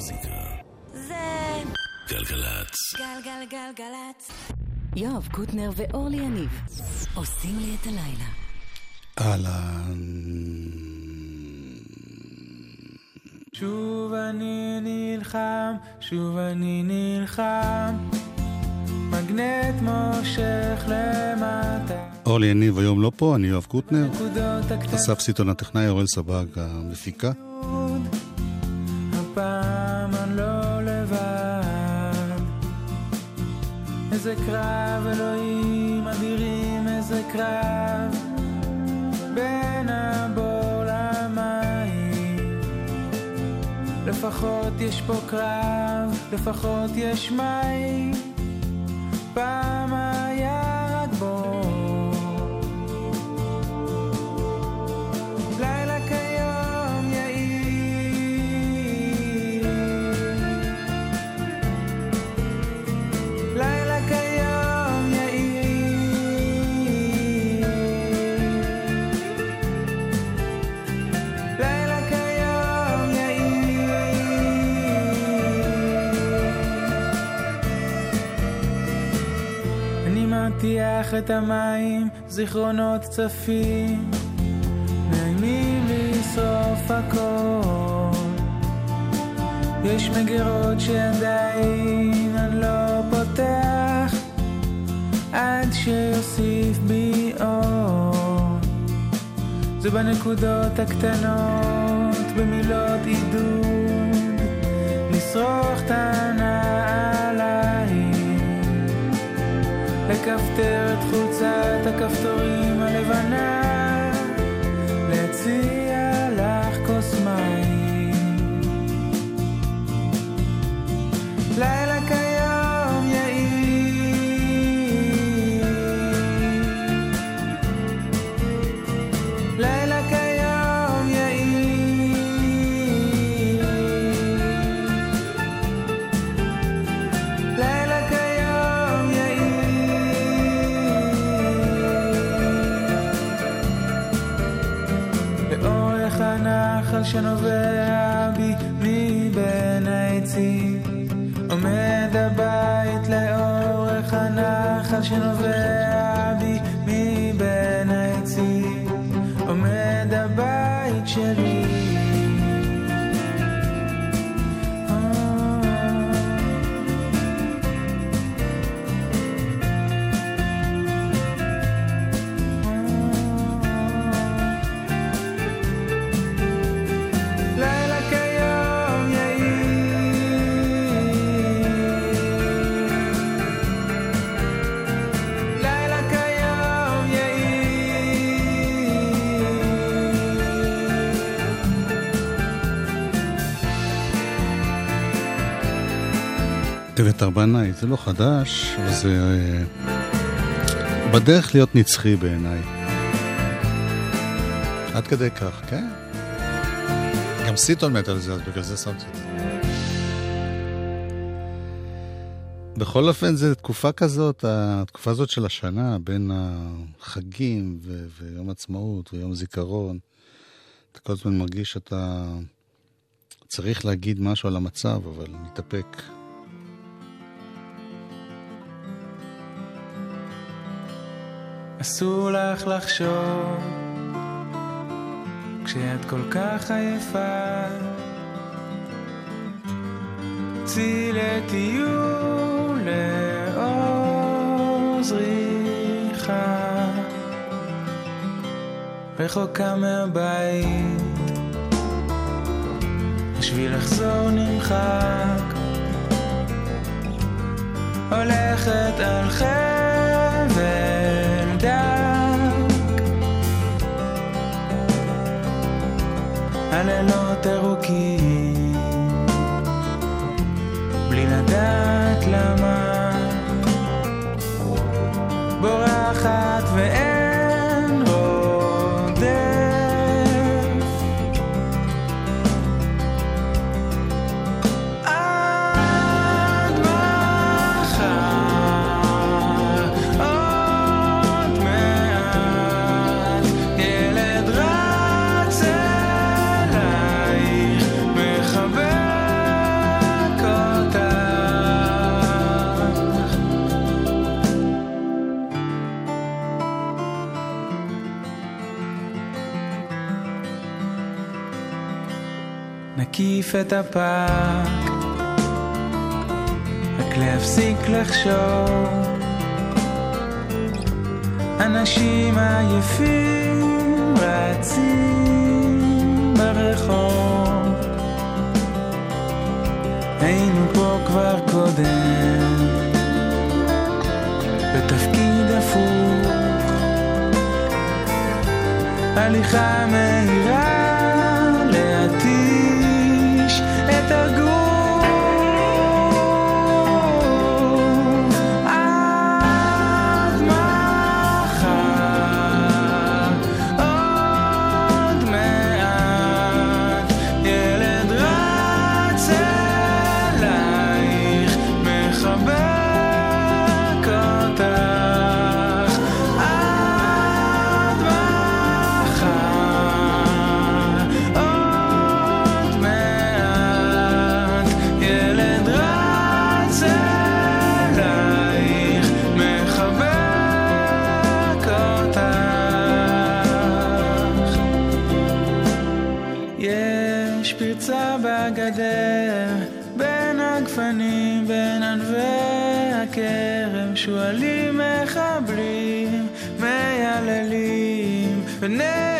המוזיקה. זה גלגלצ. גלגלגלגלצ. יואב קוטנר ואורלי יניב עושים לי את הלילה. אהלן. שוב אני נלחם, שוב אני נלחם, מגנט מושך למטה. אורלי יניב היום לא פה, אני יואב קוטנר. אסף סיטון הטכנאי, אוראל סבג המפיקה. איזה קרב, אלוהים אדירים, איזה קרב, בין הבור למים. לפחות יש פה קרב, לפחות יש מים. פעם היה רק בור. מטיח את המים, זיכרונות צפים, מאיימים לשרוף הכל. יש מגירות שעדיין אני לא פותח, עד שיוסיף בי אור. זה בנקודות הקטנות, במילות עידוד, לשרוך את הנעליים. לכפתר את חולצת הכפתורים הלבנה, להציע אביתר בנאי, זה לא חדש, זה אה, בדרך להיות נצחי בעיניי. עד כדי כך, כן. גם סיטון מת על זה, אז בגלל זה שמתי את זה. בכל אופן, זו תקופה כזאת, התקופה הזאת של השנה, בין החגים ו- ויום עצמאות ויום זיכרון, אתה כל הזמן מרגיש שאתה צריך להגיד משהו על המצב, אבל מתאפק. אסור לך לחשוב כשאת כל כך עייפה. צאי לטיול לאור זריחה רחוקה מהבית. השביל לחזור נמחק. הולכת על חבל הלילות ארוכים. בלי לדעת למה. בורחת ואין מקיף את הפארק. רק להפסיק לחשוב. אנשים עייפים רצים ברחוב. היינו פה כבר קודם. בתפקיד הפוך. הליכה מהירה. Galim, Vene.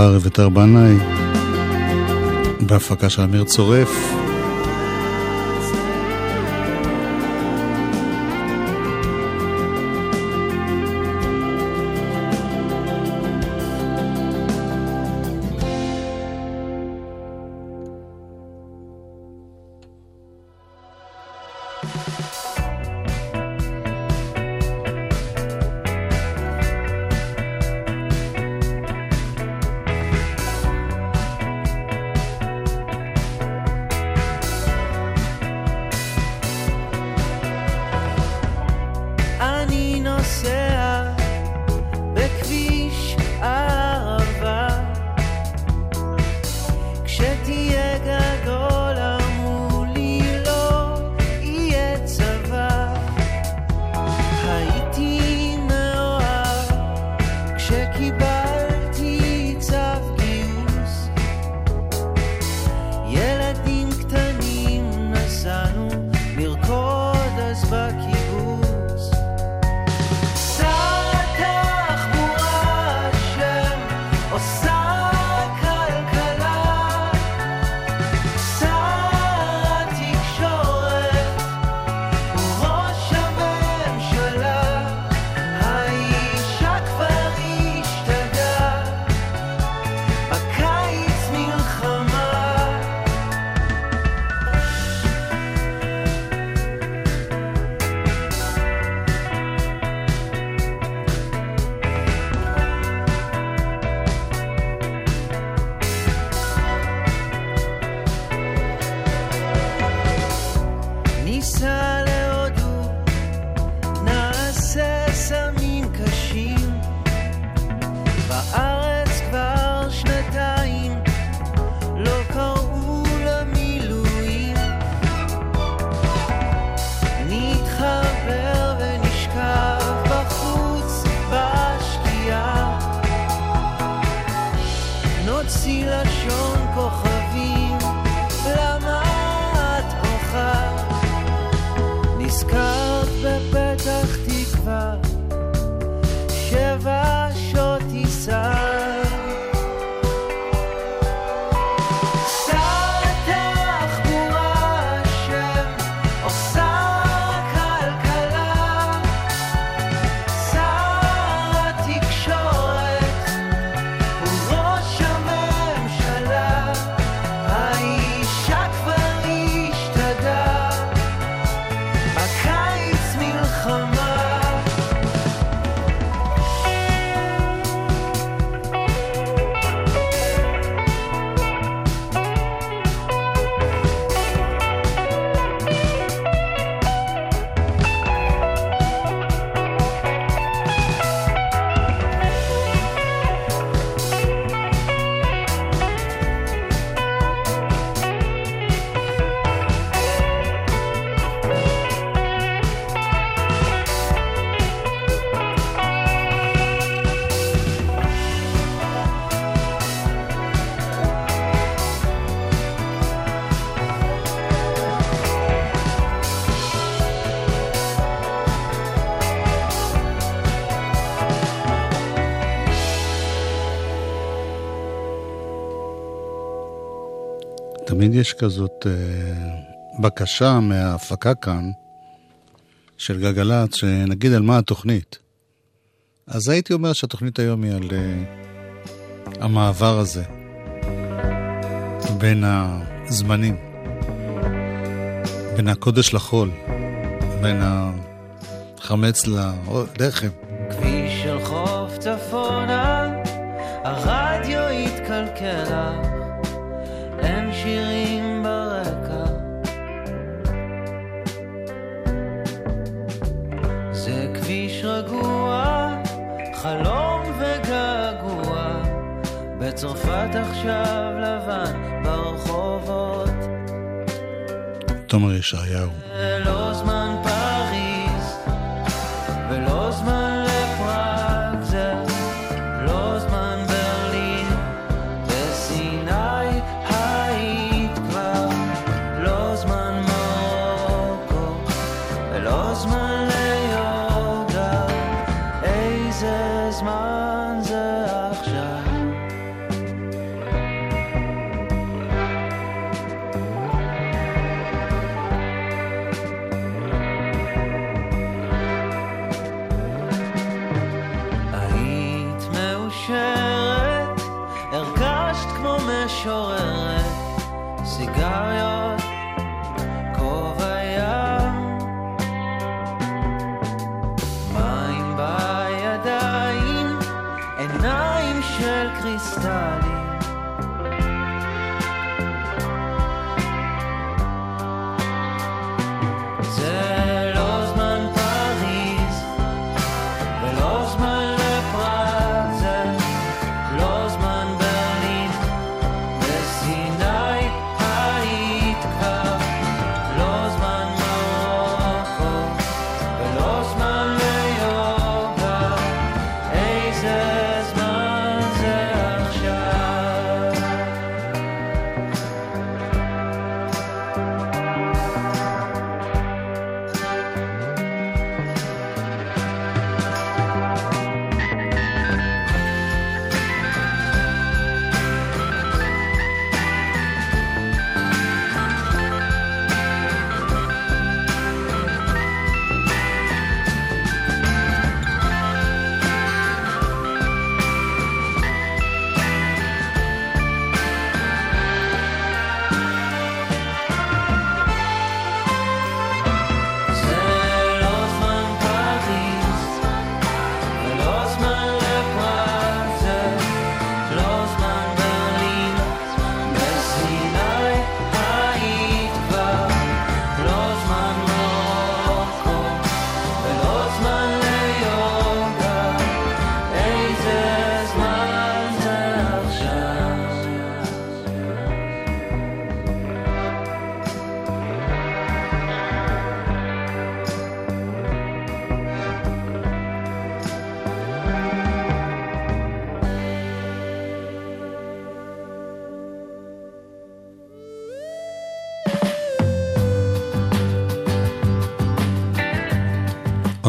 שחר, אביתר בנאי, בהפקה של אמיר צורף. כזאת אה, בקשה מההפקה כאן, של גלגלצ, שנגיד על מה התוכנית. אז הייתי אומר שהתוכנית היום היא על אה, המעבר הזה בין הזמנים, בין הקודש לחול, בין החמץ ללחם. כביש של חוף צפונה, הרדיו התקלקלה. צרפת עכשיו לבן ברחובות. תומר ישעיהו. money.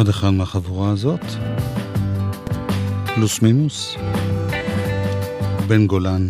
עוד אחד מהחבורה הזאת, פלוס מינוס, בן גולן.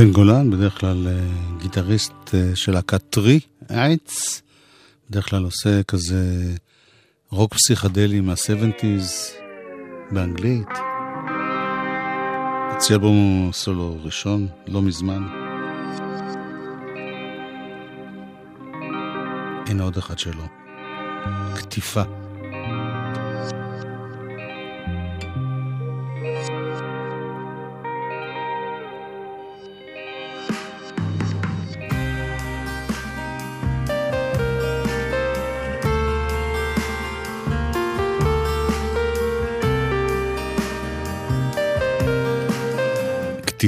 בן גולן, בדרך כלל אה, גיטריסט אה, של להקת טרי, עץ, בדרך כלל עושה כזה רוק פסיכדלי מה-70's באנגלית. הוציא אלבום סולו ראשון, לא מזמן. הנה עוד אחד שלו. קטיפה.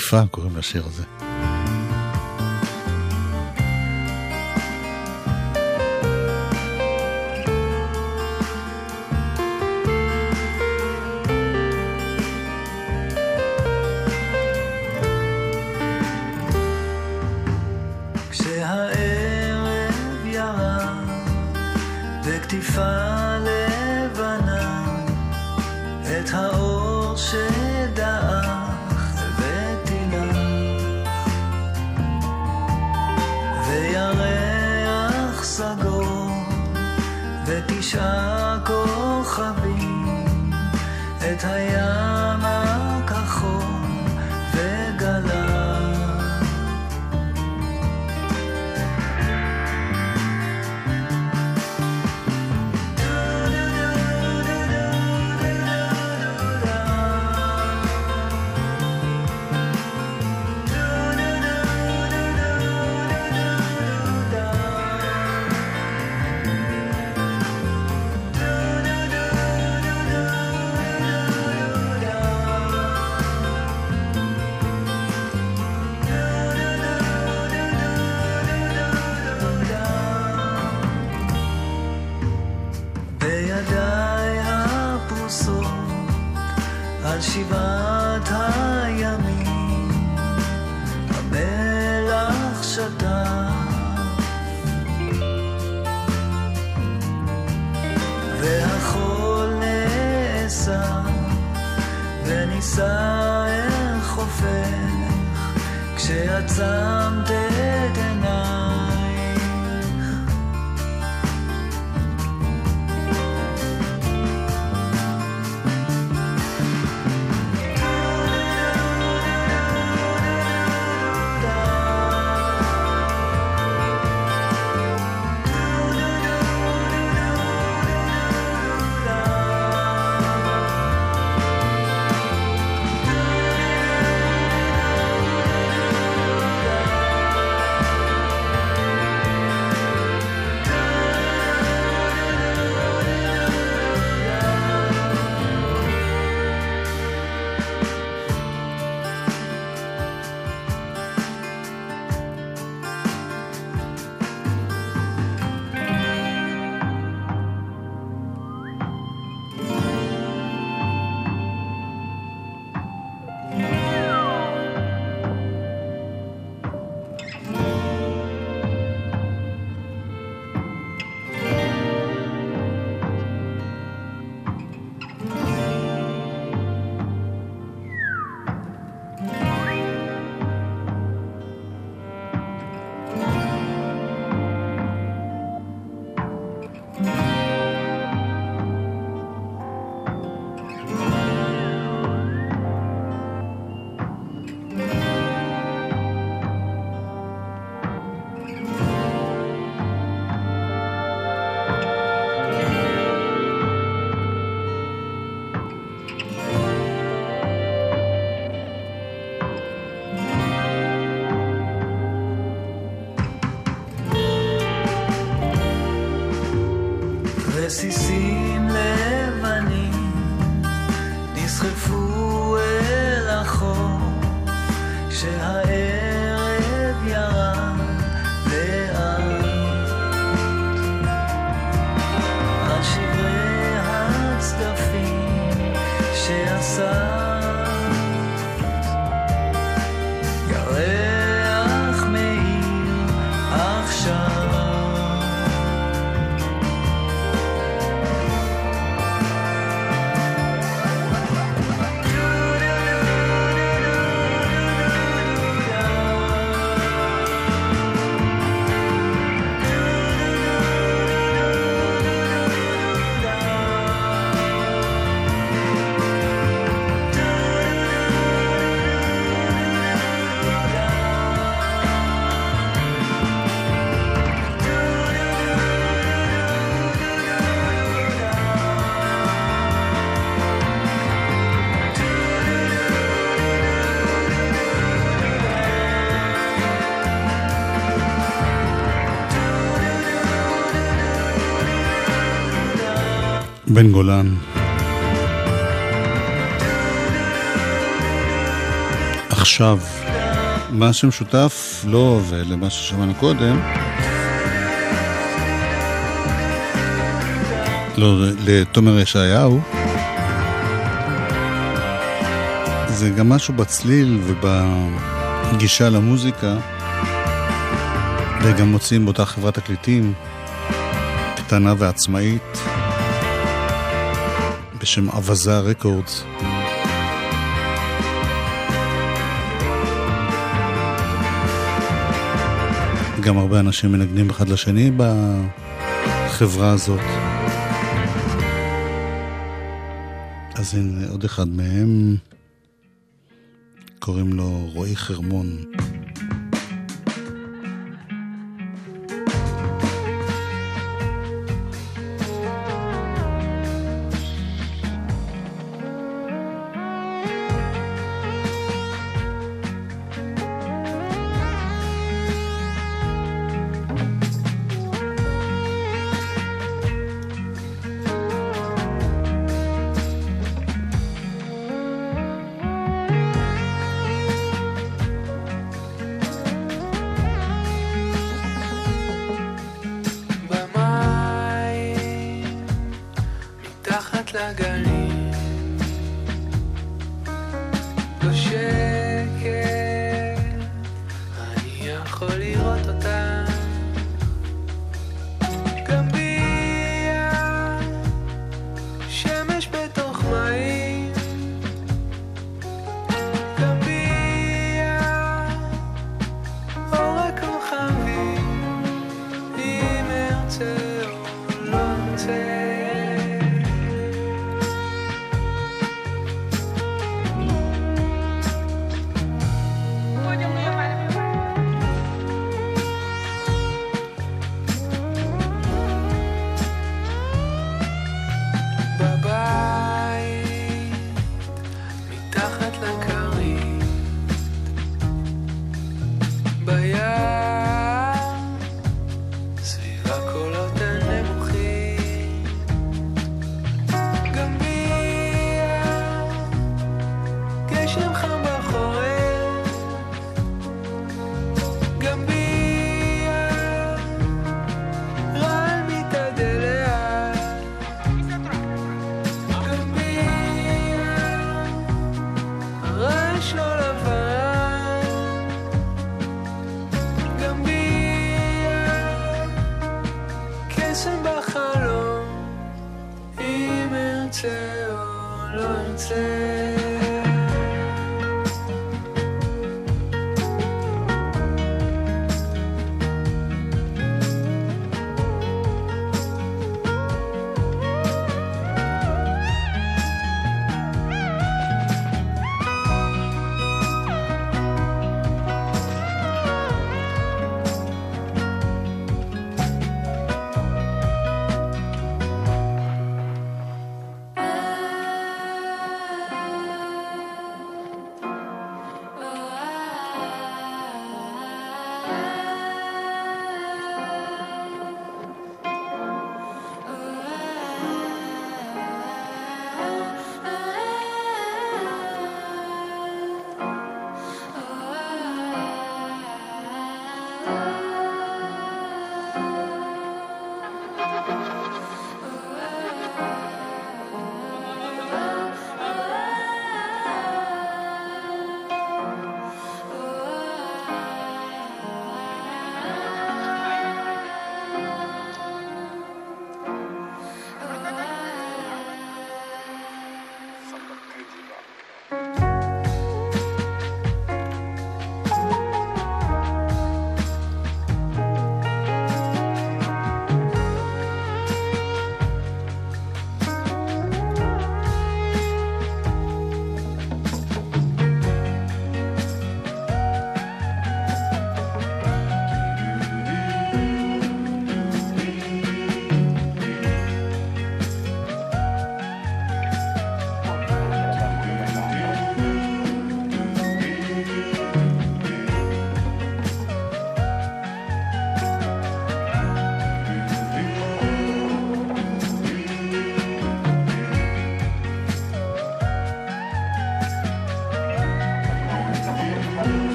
קטיפה קוראים לשיר הזה. בן גולן. עכשיו, מה שמשותף לו ולמה ששמענו קודם, לא, לתומר ישעיהו, זה גם משהו בצליל ובגישה למוזיקה, וגם מוצאים באותה חברת תקליטים, קטנה ועצמאית. בשם אווזה רקורדס. גם הרבה אנשים מנגנים אחד לשני בחברה הזאת. אז הנה עוד אחד מהם, קוראים לו רועי חרמון.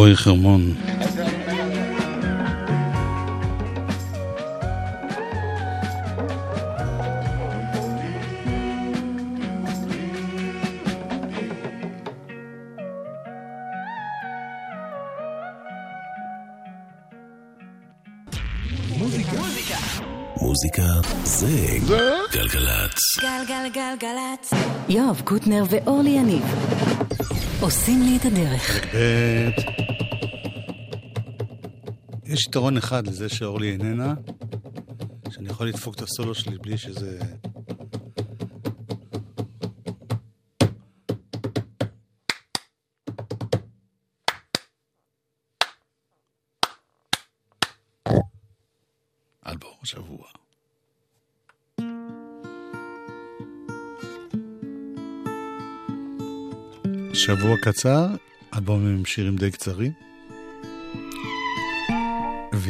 רועי חרמון. מוזיקה זה גלגלצ. גלגלגלגלצ. יואב קוטנר ואורלי יניב עושים לי את הדרך. ב' יש יתרון אחד לזה שאורלי איננה, שאני יכול לדפוק את הסולו שלי בלי שזה... אלבום השבוע. שבוע קצר, אלבום עם שירים די קצרים.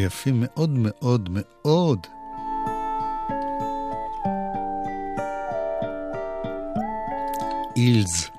ויפים מאוד מאוד מאוד. אילס.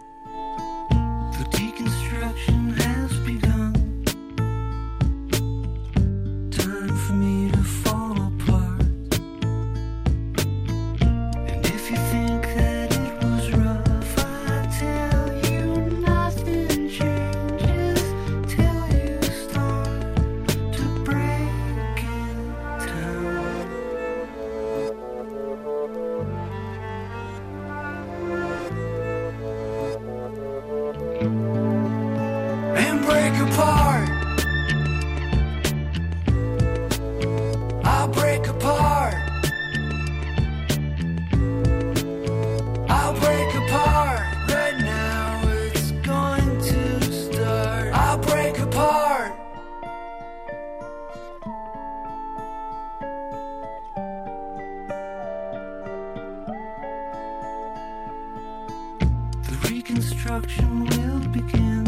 Reconstruction will begin.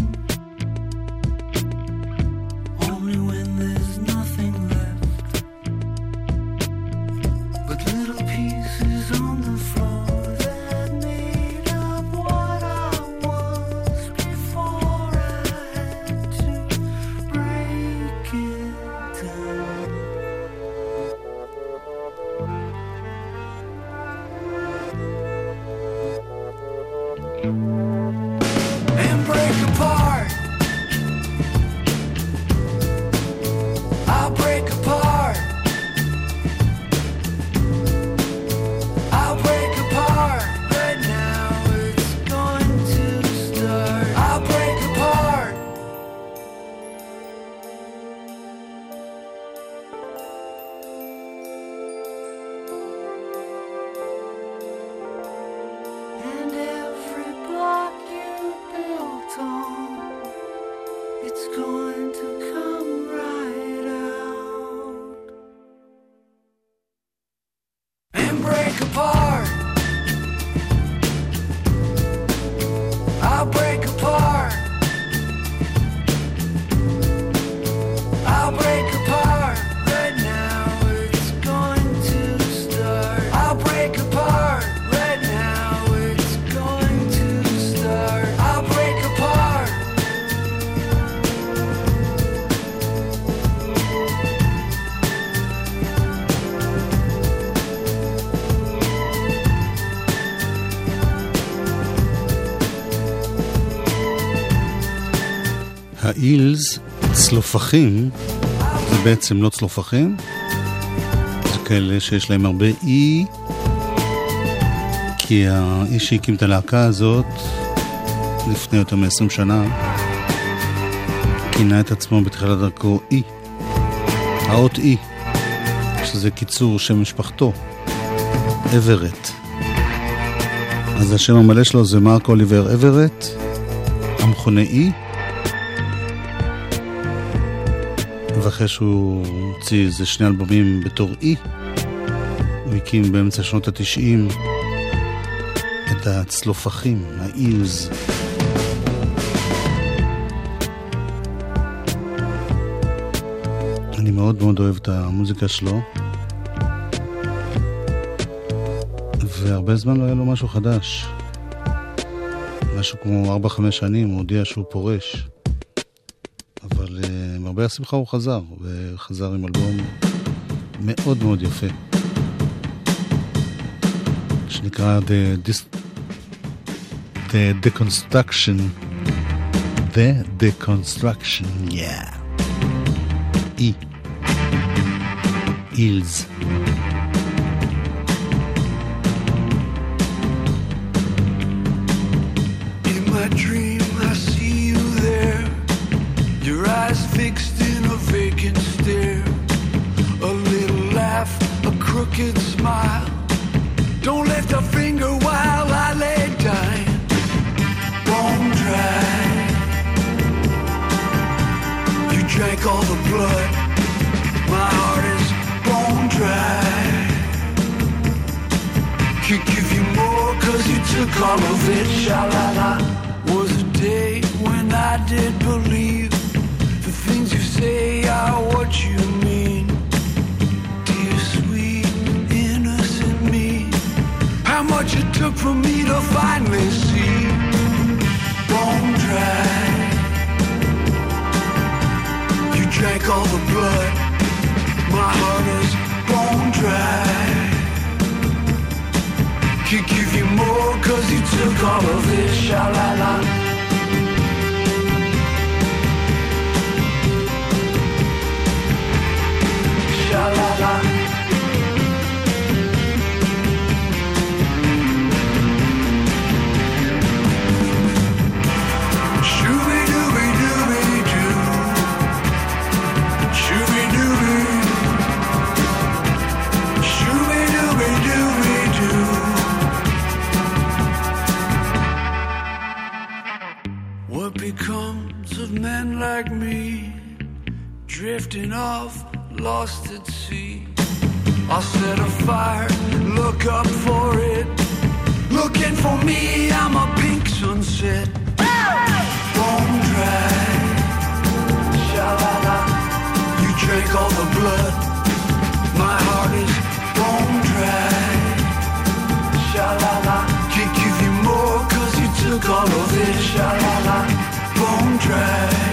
האילס, צלופחים, זה בעצם לא צלופחים, זה כאלה שיש להם הרבה אי, כי האיש שהקים את הלהקה הזאת לפני יותר מ-20 שנה, כינה את עצמו בתחילת דרכו אי, האות אי, שזה קיצור שם משפחתו, אברט. אז השם המלא שלו זה מרק אוליבר אברט, המכונה אי. ואחרי שהוא הוציא איזה שני אלבומים בתור אי, הוא הקים באמצע שנות התשעים את הצלופחים, האיוז. אני מאוד מאוד אוהב את המוזיקה שלו, והרבה זמן לא היה לו משהו חדש. משהו כמו 4-5 שנים הוא הודיע שהוא פורש. אבל ולמרבה השמחה הוא חזר, וחזר עם אלבום מאוד מאוד יפה, שנקרא The, Dis- The Deconstruction. The Deconstruction, yeah. E. Eels. Drifting off, lost at sea? I'll set a fire, look up for it. Looking for me, I'm a pink sunset. Bone dry, sha-la-la. You drank all the blood, my heart is bone dry. Sha-la-la, can't give you more cause you took all of it. Bone dry. Sha-la-la, bone dry.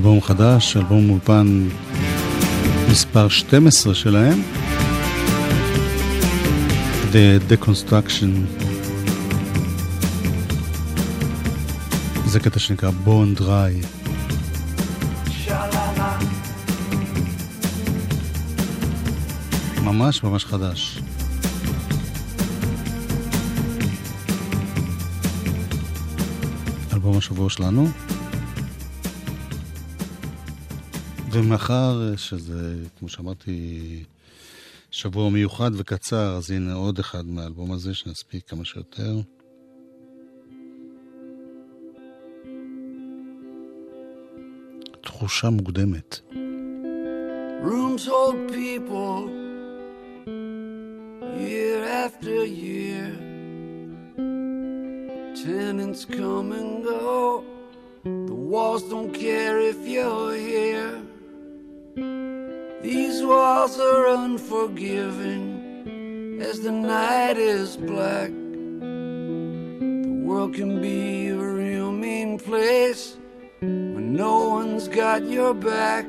אלבום חדש, אלבום אולפן מספר 12 שלהם. The Deconstruction. זה קטע שנקרא Dry. Sha-la-la. ממש ממש חדש. אלבום השבוע שלנו. ומאחר שזה, כמו שאמרתי, שבוע מיוחד וקצר, אז הנה עוד אחד מהאלבום הזה, שנספיק כמה שיותר. תחושה מוקדמת. Rooms hold people year after year. Tenants come and go. The walls don't care if you're here. These walls are unforgiving as the night is black. The world can be a real mean place when no one's got your back.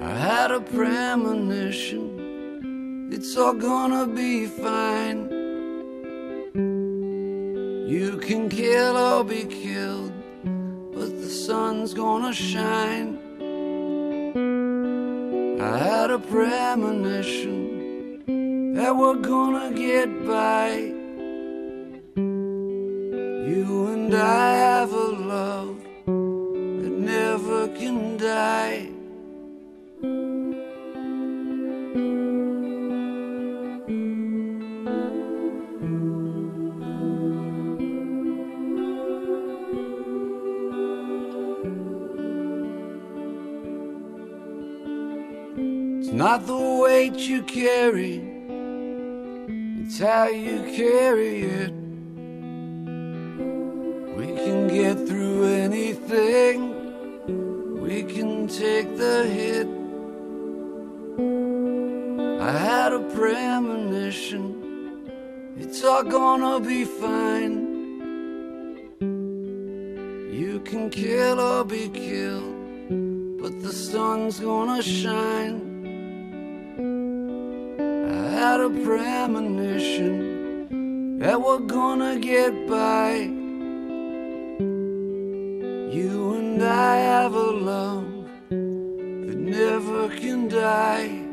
I had a premonition, it's all gonna be fine. You can kill or be killed, but the sun's gonna shine. I had a premonition that we're gonna get by. You and I have a love that never can die. Not the weight you carry, it's how you carry it. We can get through anything, we can take the hit. I had a premonition, it's all gonna be fine. You can kill or be killed, but the sun's gonna shine. A premonition that we're gonna get by. You and I have a love that never can die.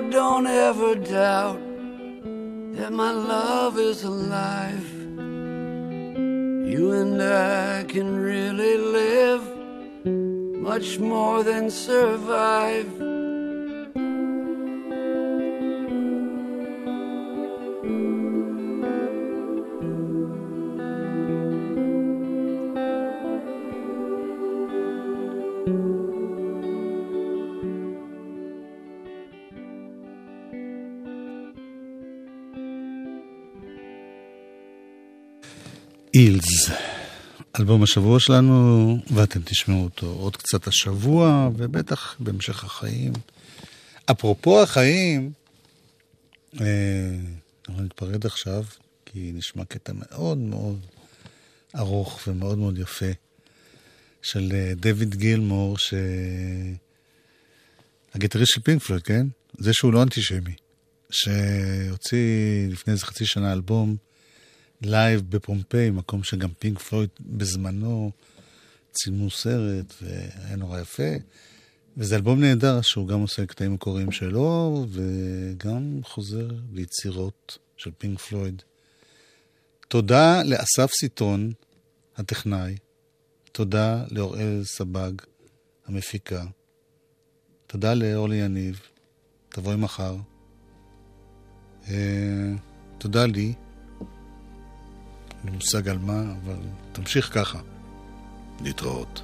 Sweetheart, don't ever doubt that my love is alive. You and I can really live much more than survive. אילס, אלבום השבוע שלנו, ואתם תשמעו אותו עוד קצת השבוע, ובטח בהמשך החיים. אפרופו החיים, אה, אנחנו נתפרד עכשיו, כי נשמע קטע מאוד מאוד ארוך ומאוד מאוד יפה של אה, דויד גילמור, ש... הגיטריסט של פינק כן? זה שהוא לא אנטישמי. שהוציא לפני איזה חצי שנה אלבום Live בפומפיי, מקום שגם פינק פלויד בזמנו צילמו סרט, והיה נורא יפה. וזה אלבום נהדר, שהוא גם עושה קטעים מקוריים שלו, וגם חוזר ליצירות של פינק פלויד. תודה לאסף סיטון, הטכנאי. תודה לאוראל סבג, המפיקה. תודה לאורלי יניב. תבואי מחר. אה, תודה לי. לי מושג על מה, אבל תמשיך ככה. להתראות.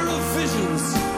mirror visions.